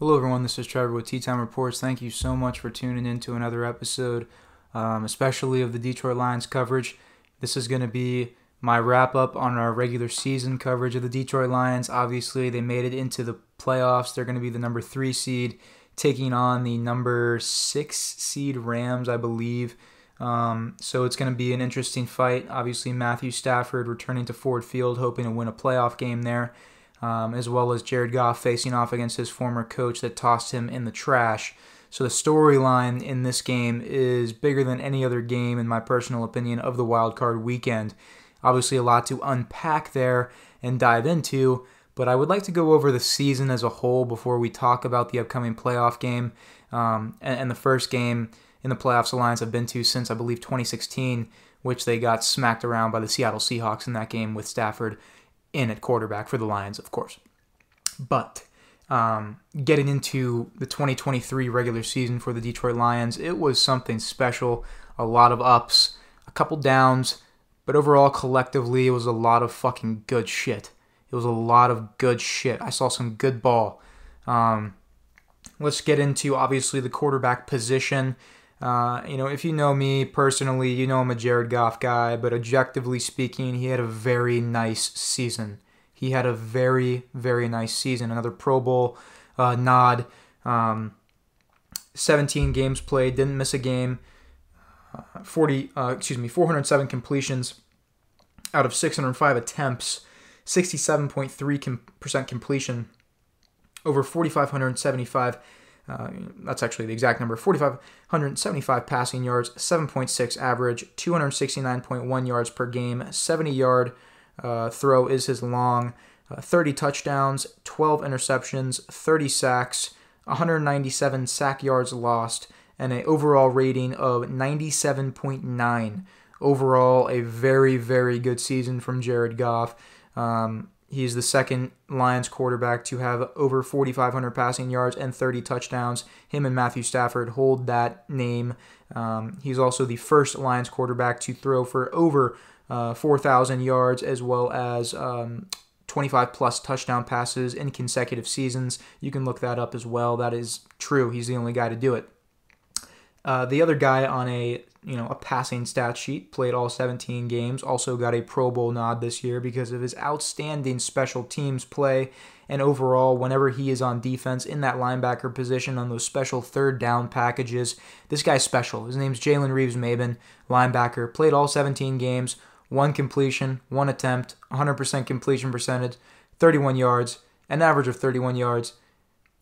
Hello, everyone. This is Trevor with Tea Time Reports. Thank you so much for tuning in to another episode, um, especially of the Detroit Lions coverage. This is going to be my wrap up on our regular season coverage of the Detroit Lions. Obviously, they made it into the playoffs. They're going to be the number three seed, taking on the number six seed Rams, I believe. Um, so it's going to be an interesting fight. Obviously, Matthew Stafford returning to Ford Field, hoping to win a playoff game there um, as well as Jared Goff facing off against his former coach that tossed him in the trash. So the storyline in this game is bigger than any other game, in my personal opinion, of the wild card weekend. Obviously, a lot to unpack there and dive into, but I would like to go over the season as a whole before we talk about the upcoming playoff game. Um, and, and the first game in the playoffs Lions have been to since, I believe, 2016, which they got smacked around by the Seattle Seahawks in that game with Stafford in at quarterback for the Lions, of course. But um, getting into the 2023 regular season for the Detroit Lions, it was something special. A lot of ups, a couple downs, but overall, collectively, it was a lot of fucking good shit. It was a lot of good shit. I saw some good ball. Um, let's get into obviously the quarterback position. Uh, you know, if you know me personally, you know I'm a Jared Goff guy, but objectively speaking, he had a very nice season. He had a very, very nice season. Another Pro Bowl uh, nod. Um, 17 games played, didn't miss a game. Uh, 40, uh, excuse me, 407 completions out of 605 attempts, 67.3% completion, over 4,575 uh, that's actually the exact number 4,575 passing yards, 7.6 average, 269.1 yards per game, 70 yard uh, throw is his long, uh, 30 touchdowns, 12 interceptions, 30 sacks, 197 sack yards lost, and an overall rating of 97.9. Overall, a very, very good season from Jared Goff. Um, He's the second Lions quarterback to have over 4,500 passing yards and 30 touchdowns. Him and Matthew Stafford hold that name. Um, he's also the first Lions quarterback to throw for over uh, 4,000 yards as well as um, 25 plus touchdown passes in consecutive seasons. You can look that up as well. That is true. He's the only guy to do it. Uh, the other guy on a you know a passing stat sheet played all 17 games. Also got a Pro Bowl nod this year because of his outstanding special teams play and overall whenever he is on defense in that linebacker position on those special third down packages. This guy's special. His name's Jalen Reeves-Maybin, linebacker. Played all 17 games, one completion, one attempt, 100% completion percentage, 31 yards, an average of 31 yards,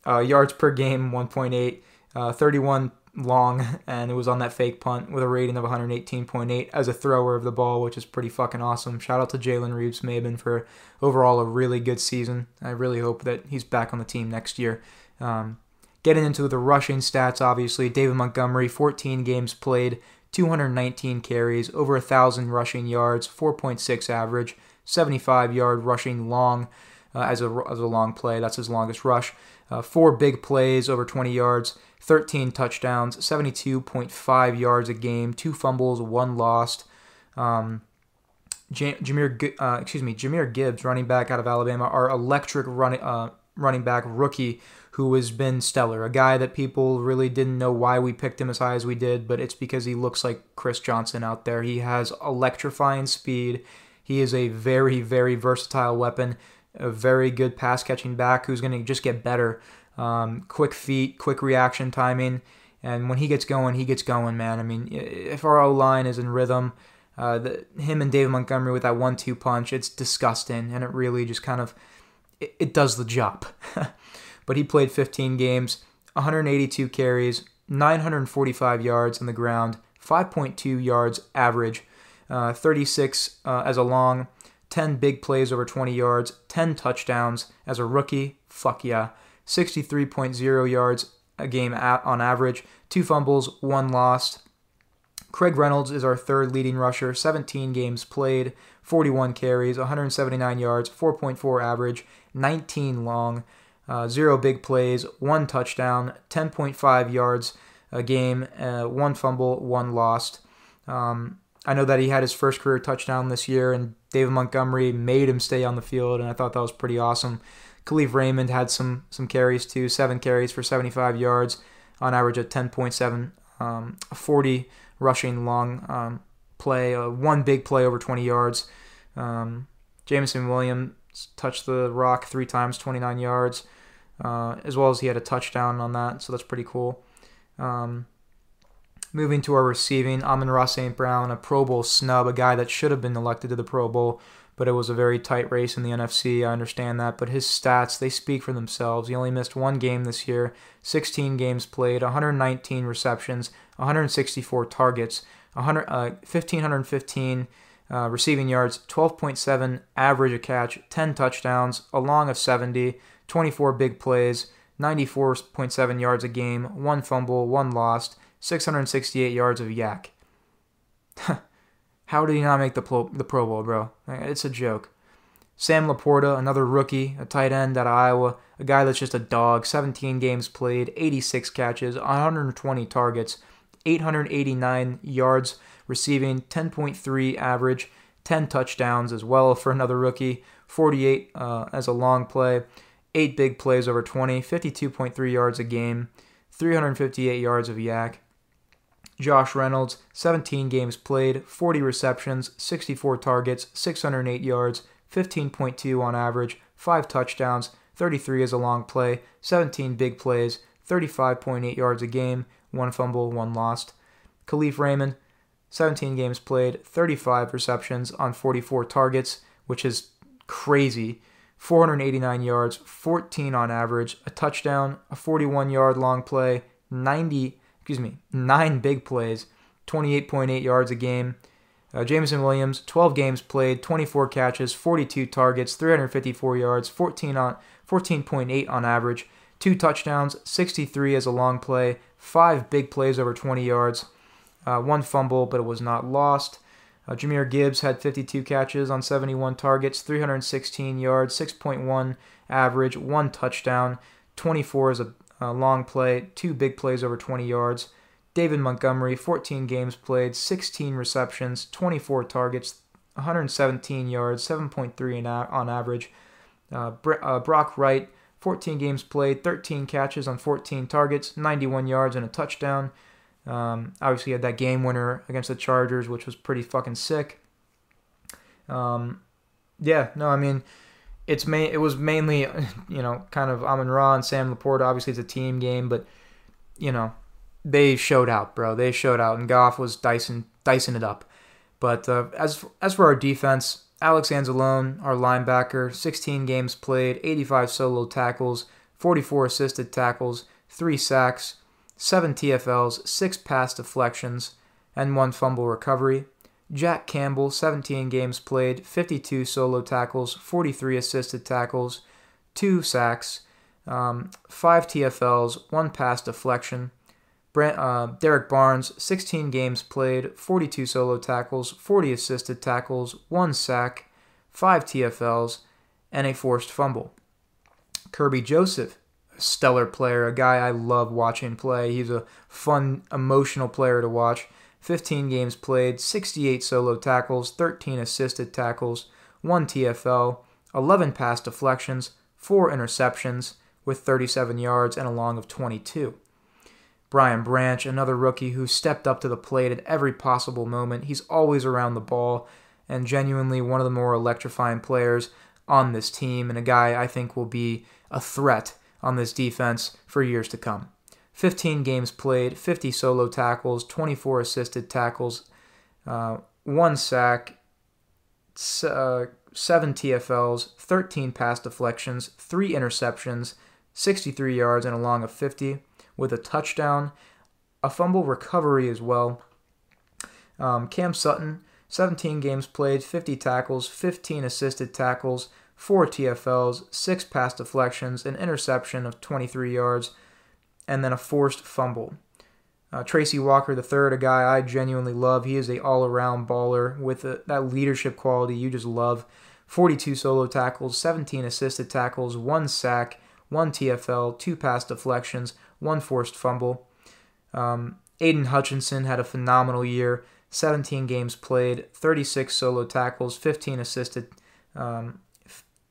uh, yards per game 1.8. Uh, 31 long, and it was on that fake punt with a rating of 118.8 as a thrower of the ball, which is pretty fucking awesome. Shout out to Jalen Reeves-Maybin for overall a really good season. I really hope that he's back on the team next year. Um, getting into the rushing stats, obviously, David Montgomery, 14 games played, 219 carries, over a thousand rushing yards, 4.6 average, 75 yard rushing long uh, as a as a long play. That's his longest rush. Uh, four big plays over 20 yards. 13 touchdowns, 72.5 yards a game, two fumbles, one lost. Um, Jameer, uh, excuse me, Jahmyr Gibbs, running back out of Alabama, our electric running uh, running back rookie who has been stellar. A guy that people really didn't know why we picked him as high as we did, but it's because he looks like Chris Johnson out there. He has electrifying speed. He is a very, very versatile weapon, a very good pass catching back who's going to just get better. Um, quick feet, quick reaction timing, and when he gets going, he gets going, man. I mean, if our O line is in rhythm, uh, the, him and David Montgomery with that one-two punch, it's disgusting, and it really just kind of it, it does the job. but he played 15 games, 182 carries, 945 yards on the ground, 5.2 yards average, uh, 36 uh, as a long, 10 big plays over 20 yards, 10 touchdowns as a rookie. Fuck yeah. 63.0 yards a game on average, two fumbles, one lost. Craig Reynolds is our third leading rusher, 17 games played, 41 carries, 179 yards, 4.4 average, 19 long, uh, zero big plays, one touchdown, 10.5 yards a game, uh, one fumble, one lost. Um, I know that he had his first career touchdown this year, and David Montgomery made him stay on the field, and I thought that was pretty awesome Kalif Raymond had some some carries too, seven carries for 75 yards on average at 10.7, um, 40 rushing long um, play, uh, one big play over 20 yards. Um, Jameson Williams touched the rock three times, 29 yards, uh, as well as he had a touchdown on that, so that's pretty cool. Um, moving to our receiving, Amon-Ra St. Brown, a Pro Bowl snub, a guy that should have been elected to the Pro Bowl, but it was a very tight race in the NFC. I understand that, but his stats, they speak for themselves. He only missed one game this year, 16 games played, 119 receptions, 164 targets, 100, uh, 1,515 uh, receiving yards, 12.7 average a catch, 10 touchdowns, a long of 70, 24 big plays, 94.7 yards a game, one fumble, one lost, 668 yards of YAC. How did he not make the pro, the Pro Bowl, bro? It's a joke. Sam LaPorta, another rookie, a tight end out of Iowa, a guy that's just a dog. 17 games played, 86 catches, 120 targets, 889 yards receiving, 10.3 average, 10 touchdowns as well for another rookie, 48 uh, as a long play, 8 big plays over 20, 52.3 yards a game, 358 yards of YAC. Josh Reynolds, 17 games played, 40 receptions, 64 targets, 608 yards, 15.2 on average, 5 touchdowns, 33 as a long play, 17 big plays, 35.8 yards a game, 1 fumble, 1 lost. Kalif Raymond, 17 games played, 35 receptions on 44 targets, which is crazy. 489 yards, 14 on average, a touchdown, a 41 yard long play, 90 excuse me, nine big plays, 28.8 yards a game. Uh, Jameson Williams, 12 games played, 24 catches, 42 targets, 354 yards, 14 on 14.8 on average, two touchdowns, 63 as a long play, five big plays over 20 yards, uh, one fumble, but it was not lost. Uh, Jahmyr Gibbs had 52 catches on 71 targets, 316 yards, 6.1 average, one touchdown, 24 as a long play, two big plays over 20 yards. David Montgomery, 14 games played, 16 receptions, 24 targets, 117 yards, 7.3 on average. Uh, uh, Brock Wright, 14 games played, 13 catches on 14 targets, 91 yards and a touchdown. Um, obviously, had that game winner against the Chargers, which was pretty fucking sick. Um, yeah, no, I mean, it's main, it was mainly you know kind of Amon Ra and Sam LaPorta. Obviously, it's a team game, but you know they showed out, bro. They showed out, and Goff was dicing dicing it up. But uh, as as for our defense, Alex Anzalone, our linebacker, 16 games played, 85 solo tackles, 44 assisted tackles, three sacks, seven TFLs, six pass deflections, and one fumble recovery. Jack Campbell, 17 games played, 52 solo tackles, 43 assisted tackles, 2 sacks, um, 5 TFLs, 1 pass deflection. Brent, uh, Derrick Barnes, 16 games played, 42 solo tackles, 40 assisted tackles, 1 sack, 5 TFLs, and a forced fumble. Kerby Joseph, a stellar player, a guy I love watching play. He's a fun, emotional player to watch. 15 games played, 68 solo tackles, 13 assisted tackles, 1 TFL, 11 pass deflections, 4 interceptions, with 37 yards and a long of 22. Brian Branch, another rookie who stepped up to the plate at every possible moment. He's always around the ball and genuinely one of the more electrifying players on this team, and a guy I think will be a threat on this defense for years to come. 15 games played, 50 solo tackles, 24 assisted tackles, uh, one sack, uh, seven TFLs, 13 pass deflections, three interceptions, 63 yards, and a long of 50 with a touchdown, a fumble recovery as well. Um, Cam Sutton, 17 games played, 50 tackles, 15 assisted tackles, 4 TFLs, 6 pass deflections, an interception of 23 yards, and then a forced fumble. Uh, Tracy Walker III, a guy I genuinely love. He is a all-around baller with a, that leadership quality you just love. 42 solo tackles, 17 assisted tackles, one sack, one TFL, two pass deflections, one forced fumble. Um, Aidan Hutchinson had a phenomenal year. 17 games played, 36 solo tackles, 15 assisted, um,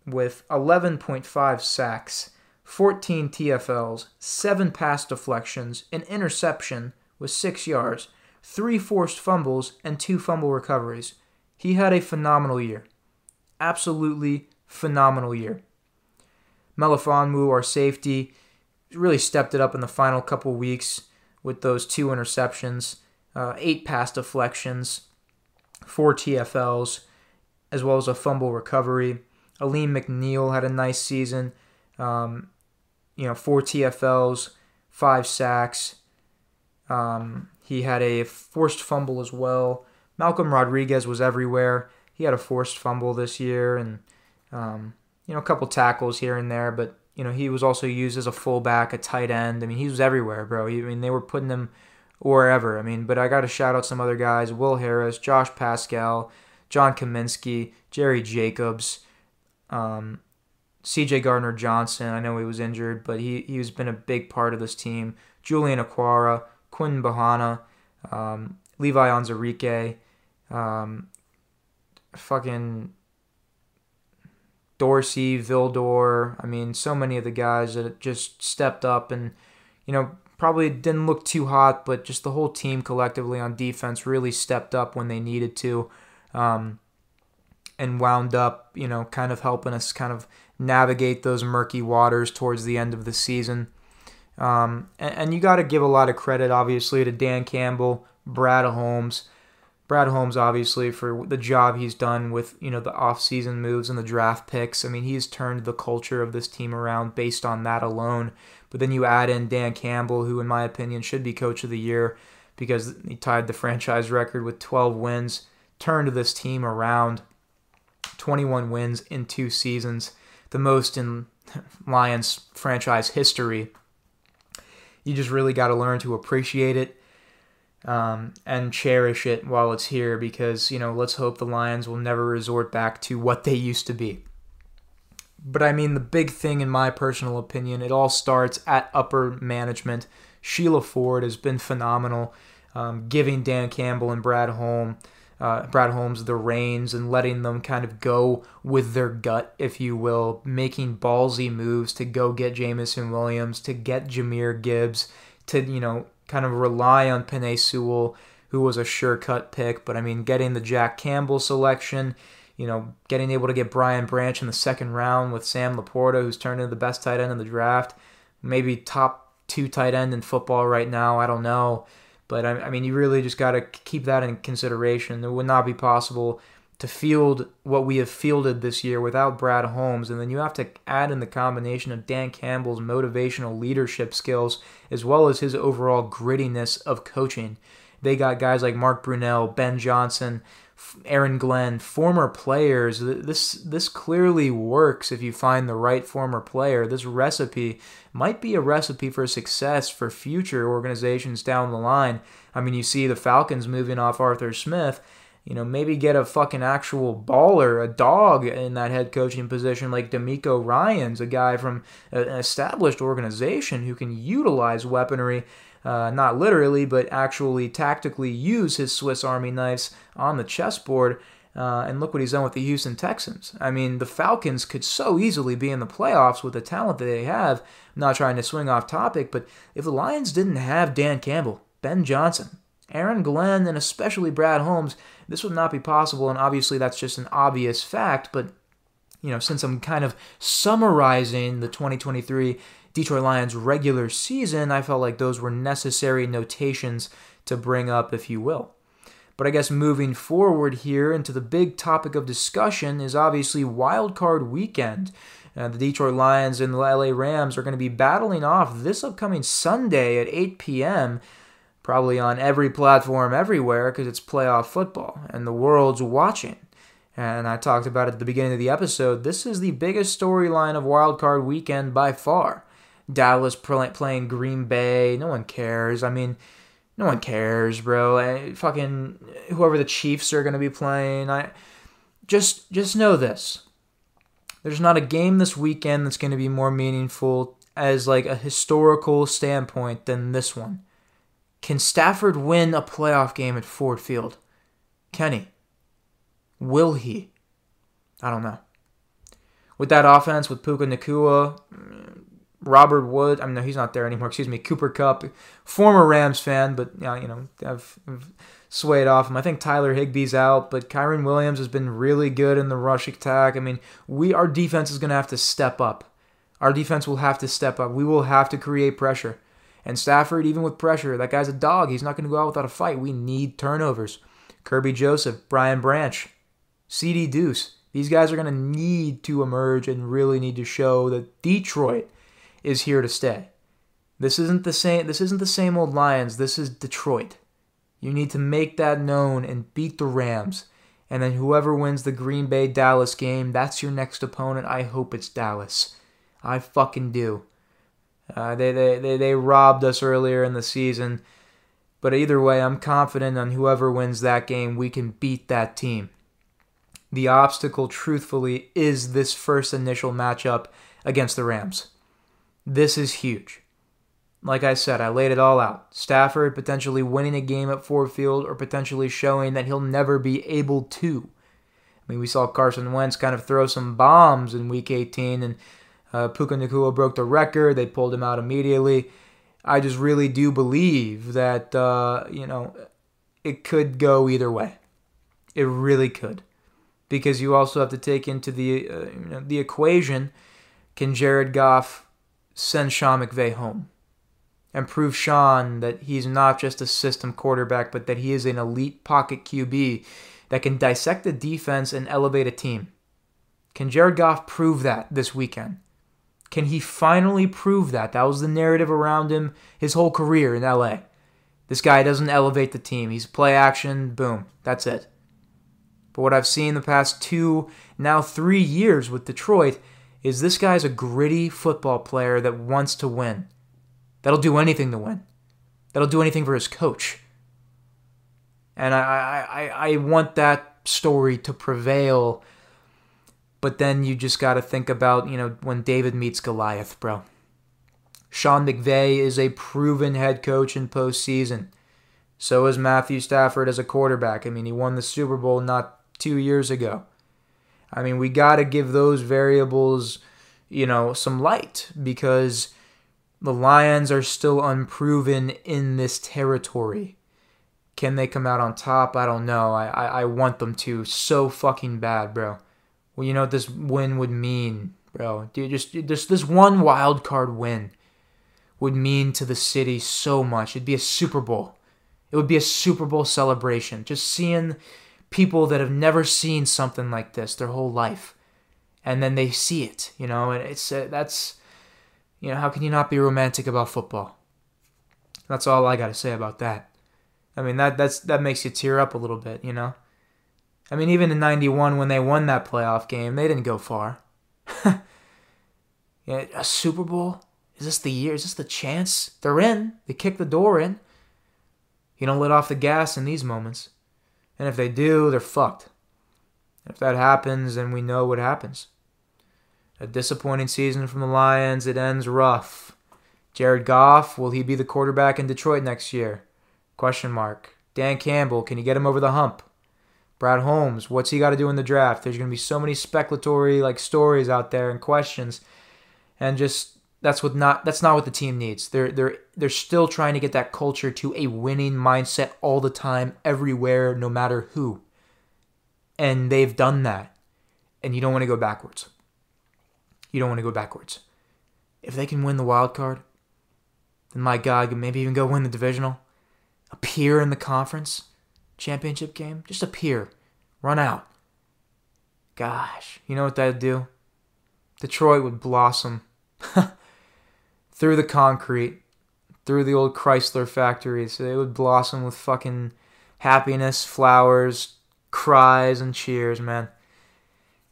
with 11.5 sacks, 14 TFLs, 7 pass deflections, an interception with 6 yards, 3 forced fumbles, and 2 fumble recoveries. He had a phenomenal year. Absolutely phenomenal year. Melifonwu, our safety, really stepped it up in the final couple weeks with those two interceptions, uh, eight pass deflections, four TFLs, as well as a fumble recovery. Alim McNeil had a nice season. Um, you know, four TFLs, five sacks. Um, he had a forced fumble as well. Malcolm Rodriguez was everywhere. He had a forced fumble this year and, um, you know, a couple tackles here and there, but, you know, he was also used as a fullback, a tight end. I mean, he was everywhere, bro. I mean, they were putting him wherever. I mean, but I got to shout out some other guys Will Harris, Josh Paschal, John Cominsky, Jerry Jacobs, um, CJ Gardner Johnson. I know he was injured, but he, he's been a big part of this team. Julian Okwara, Quinn Bohanna, um, Levi Onwuzurike, um, fucking Dorsey, Vildor. I mean, so many of the guys that just stepped up and, you know, probably didn't look too hot, but just the whole team collectively on defense really stepped up when they needed to. Um, and wound up, you know, kind of helping us kind of navigate those murky waters towards the end of the season. Um, and, and, you got to give a lot of credit, obviously, to Dan Campbell, Brad Holmes. Brad Holmes, obviously, for the job he's done with you know the off-season moves and the draft picks. I mean, he's turned the culture of this team around based on that alone. But then you add in Dan Campbell, who, in my opinion, should be coach of the year because he tied the franchise record with 12 wins, turned this team around. 21 wins in two seasons, the most in Lions franchise history. You just really got to learn to appreciate it um, and cherish it while it's here because, you know, let's hope the Lions will never resort back to what they used to be. But I mean, the big thing, in my personal opinion, it all starts at upper management. Sheila Ford has been phenomenal, um, giving Dan Campbell and Brad Holm uh, Brad Holmes the reins and letting them kind of go with their gut, if you will, making ballsy moves to go get Jameson Williams, to get Jahmyr Gibbs, to, you know, kind of rely on Penei Sewell, who was a sure cut pick. But I mean, getting the Jack Campbell selection, you know, getting able to get Brian Branch in the second round with Sam LaPorta, who's turned into the best tight end in the draft, maybe top two tight end in football right now. I don't know. But I, I mean, you really just got to keep that in consideration. It would not be possible to field what we have fielded this year without Brad Holmes. And then you have to add in the combination of Dan Campbell's motivational leadership skills as well as his overall grittiness of coaching. They got guys like Mark Brunell, Ben Johnson, Aaron Glenn, former players. This this clearly works if you find the right former player. This recipe might be a recipe for success for future organizations down the line. I mean, you see the Falcons moving off Arthur Smith. You know, maybe get a fucking actual baller, a dog in that head coaching position like DeMeco Ryans, a guy from an established organization who can utilize weaponry uh, not literally, but actually tactically use his Swiss Army knives on the chessboard. Uh, and look what he's done with the Houston Texans. I mean, the Falcons could so easily be in the playoffs with the talent that they have. I'm not trying to swing off topic, but if the Lions didn't have Dan Campbell, Ben Johnson, Aaron Glenn, and especially Brad Holmes, this would not be possible. And obviously, that's just an obvious fact. But, you know, since I'm kind of summarizing the 2023 Detroit Lions regular season, I felt like those were necessary notations to bring up, if you will. But I guess moving forward here into the big topic of discussion is obviously Wild Card Weekend. Uh, the Detroit Lions and the LA Rams are going to be battling off this upcoming Sunday at 8 p.m. Probably on every platform everywhere because it's playoff football and the world's watching. And I talked about it at the beginning of the episode. This is the biggest storyline of Wild Card Weekend by far. Dallas playing Green Bay. No one cares. I mean, no one cares, bro. I, fucking whoever the Chiefs are going to be playing. I just just know this. There's not a game this weekend that's going to be more meaningful as like a historical standpoint than this one. Can Stafford win a playoff game at Ford Field? Kenny. Will he? I don't know. with that offense with Puka Nacua, Robert Wood. I mean, no, he's not there anymore. Excuse me, Cooper Kupp, former Rams fan, but yeah, you know, I've, I've swayed off him. I think Tyler Higbee's out, but Kyren Williams has been really good in the rush attack. I mean, we our defense is going to have to step up. Our defense will have to step up. We will have to create pressure. And Stafford, even with pressure, that guy's a dog. He's not going to go out without a fight. We need turnovers. Kerby Joseph, Brian Branch, CD Deuce. These guys are going to need to emerge and really need to show that Detroit is here to stay. This isn't the same this isn't the same old Lions. This is Detroit. You need to make that known and beat the Rams. And then whoever wins the Green Bay Dallas game, that's your next opponent. I hope it's Dallas. I fucking do. Uh, they, they, they, they robbed us earlier in the season. But either way, I'm confident on whoever wins that game, we can beat that team. The obstacle, truthfully, is this first initial matchup against the Rams. This is huge. Like I said, I laid it all out. Stafford potentially winning a game at Ford Field or potentially showing that he'll never be able to. I mean, we saw Carson Wentz kind of throw some bombs in Week 18, and uh, Puka Nacua broke the record. They pulled him out immediately. I just really do believe that uh, you know it could go either way. It really could, because you also have to take into the uh, you know, the equation: can Jared Goff send Sean McVay home and prove Sean that he's not just a system quarterback, but that he is an elite pocket QB that can dissect the defense and elevate a team? Can Jared Goff prove that this weekend? Can he finally prove that? That was the narrative around him his whole career in LA. This guy doesn't elevate the team. He's play action, boom, that's it. But what I've seen the past two, now three years with Detroit is this guy's a gritty football player that wants to win. That'll do anything to win. That'll do anything for his coach. And I, I, I want that story to prevail but then you just got to think about, you know, when David meets Goliath, bro. Sean McVay is a proven head coach in postseason. So is Matthew Stafford as a quarterback. I mean, he won the Super Bowl not two years ago. I mean, we got to give those variables, you know, some light because the Lions are still unproven in this territory. Can they come out on top? I don't know. I, I, I want them to so fucking bad, bro. Well, you know what this win would mean, bro. Dude, just just this one wild card win would mean to the city so much. It'd be a Super Bowl. It would be a Super Bowl celebration. Just seeing people that have never seen something like this their whole life, and then they see it. You know, and it's uh, that's you know how can you not be romantic about football? That's all I got to say about that. I mean that that's that makes you tear up a little bit, you know. I mean, even in 91, when they won that playoff game, they didn't go far. yeah, a Super Bowl? Is this the year? Is this the chance? They're in. They kick the door in. You don't let off the gas in these moments. And if they do, they're fucked. If that happens, then we know what happens. A disappointing season from the Lions. It ends rough. Jared Goff, will he be the quarterback in Detroit next year? Question mark. Dan Campbell, can you get him over the hump? Brad Holmes, what's he got to do in the draft? There's going to be so many speculatory like stories out there and questions, and just that's what not that's not what the team needs. They're they're they're still trying to get that culture to a winning mindset all the time, everywhere, no matter who. And they've done that, and you don't want to go backwards. You don't want to go backwards. If they can win the wild card, then my God, maybe even go win the divisional, appear in the conference championship game, just appear, run out. Gosh, you know what that'd do? Detroit would blossom through the concrete, through the old Chrysler factories. They would blossom with fucking happiness, flowers, cries, and cheers, man.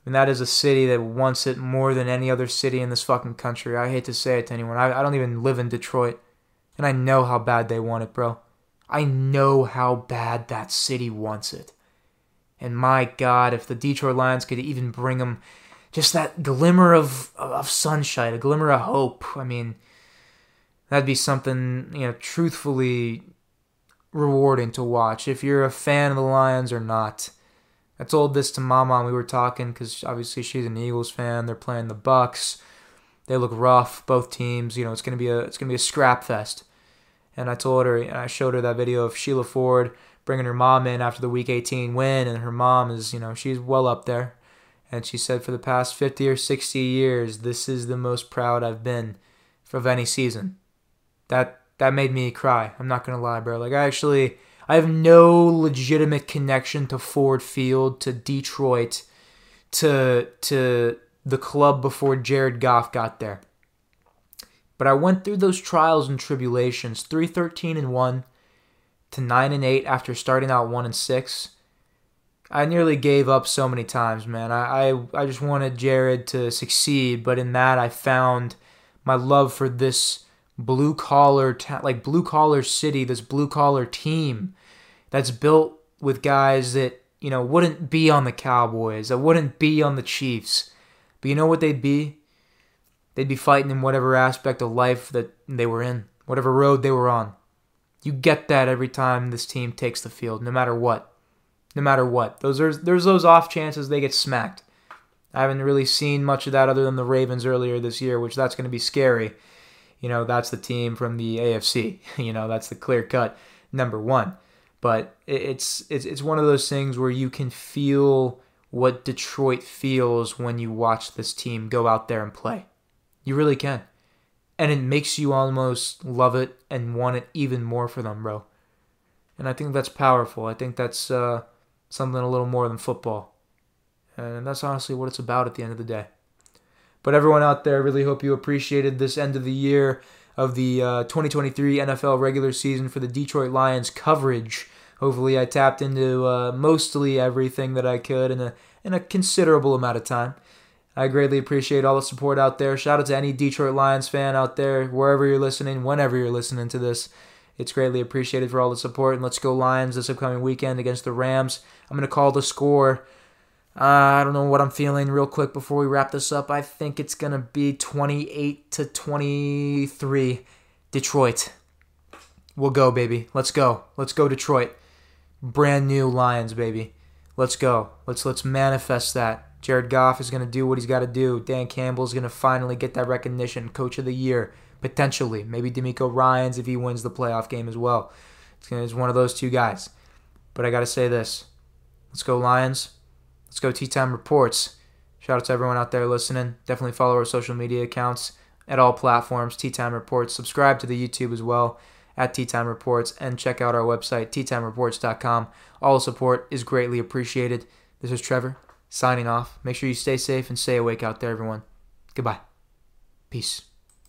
And that is a city that wants it more than any other city in this fucking country. I hate to say it to anyone. I, I don't even live in Detroit. And I know how bad they want it, bro. I know how bad that city wants it. And my God, if the Detroit Lions could even bring them just that glimmer of, of sunshine, a glimmer of hope, I mean, that'd be something, you know, truthfully rewarding to watch. If you're a fan of the Lions or not, I told this to Mama and we were talking because obviously she's an Eagles fan. They're playing the Bucks. They look rough, both teams. You know, it's gonna be a it's gonna be a scrap fest. And I told her and I showed her that video of Sheila Ford bringing her mom in after the Week 18 win, and her mom is you know she's well up there. And she said for the past 50 or 60 years, this is the most proud I've been of any season. That that made me cry. I'm not gonna lie, bro. Like I actually I have no legitimate connection to Ford Field, to Detroit, to to the club before Jared Goff got there. But I went through those trials and tribulations, 313 and 1 to 9 and 8 after starting out 1 and 6. I nearly gave up so many times, man. I, I, I just wanted Jared to succeed, but in that I found my love for this blue collar like blue collar city, this blue collar team that's built with guys that you know wouldn't be on the Cowboys, that wouldn't be on the Chiefs, but you know what they'd be? They'd be fighting in whatever aspect of life that they were in, whatever road they were on. You get that every time this team takes the field, no matter what. No matter what. Those are there's those off chances they get smacked. I haven't really seen much of that other than the Ravens earlier this year, which that's going to be scary you know, that's the team from the AFC. You know, that's the clear cut number one. But it's it's it's one of those things where you can feel what Detroit feels when you watch this team go out there and play. You really can. And it makes you almost love it and want it even more for them, bro. And I think that's powerful. I think that's uh, something a little more than football. And that's honestly what it's about at the end of the day. But everyone out there, I really hope you appreciated this end of the year of the uh, 2023 NFL regular season for the Detroit Lions coverage. Hopefully, I tapped into uh, mostly everything that I could in a in a considerable amount of time. I greatly appreciate all the support out there. Shout out to any Detroit Lions fan out there, wherever you're listening, whenever you're listening to this. It's greatly appreciated for all the support. And let's go Lions this upcoming weekend against the Rams. I'm going to call the score uh, I don't know what I'm feeling real quick before we wrap this up. I think it's going to be 28 to 23 Detroit. We'll go, baby. Let's go. Let's go Detroit. Brand new Lions, baby. Let's go. Let's let's manifest that. Jared Goff is going to do what he's got to do. Dan Campbell is going to finally get that recognition, coach of the year, potentially. Maybe DeMeco Ryans if he wins the playoff game as well. It's one of those two guys. But I got to say this. Let's go Lions. Let's go Tea Time Reports. Shout out to everyone out there listening. Definitely follow our social media accounts at all platforms, Tea Time Reports. Subscribe to the YouTube as well at Tea Time Reports and check out our website, teatimereports.com. All support is greatly appreciated. This is Trevor signing off. Make sure you stay safe and stay awake out there, everyone. Goodbye. Peace.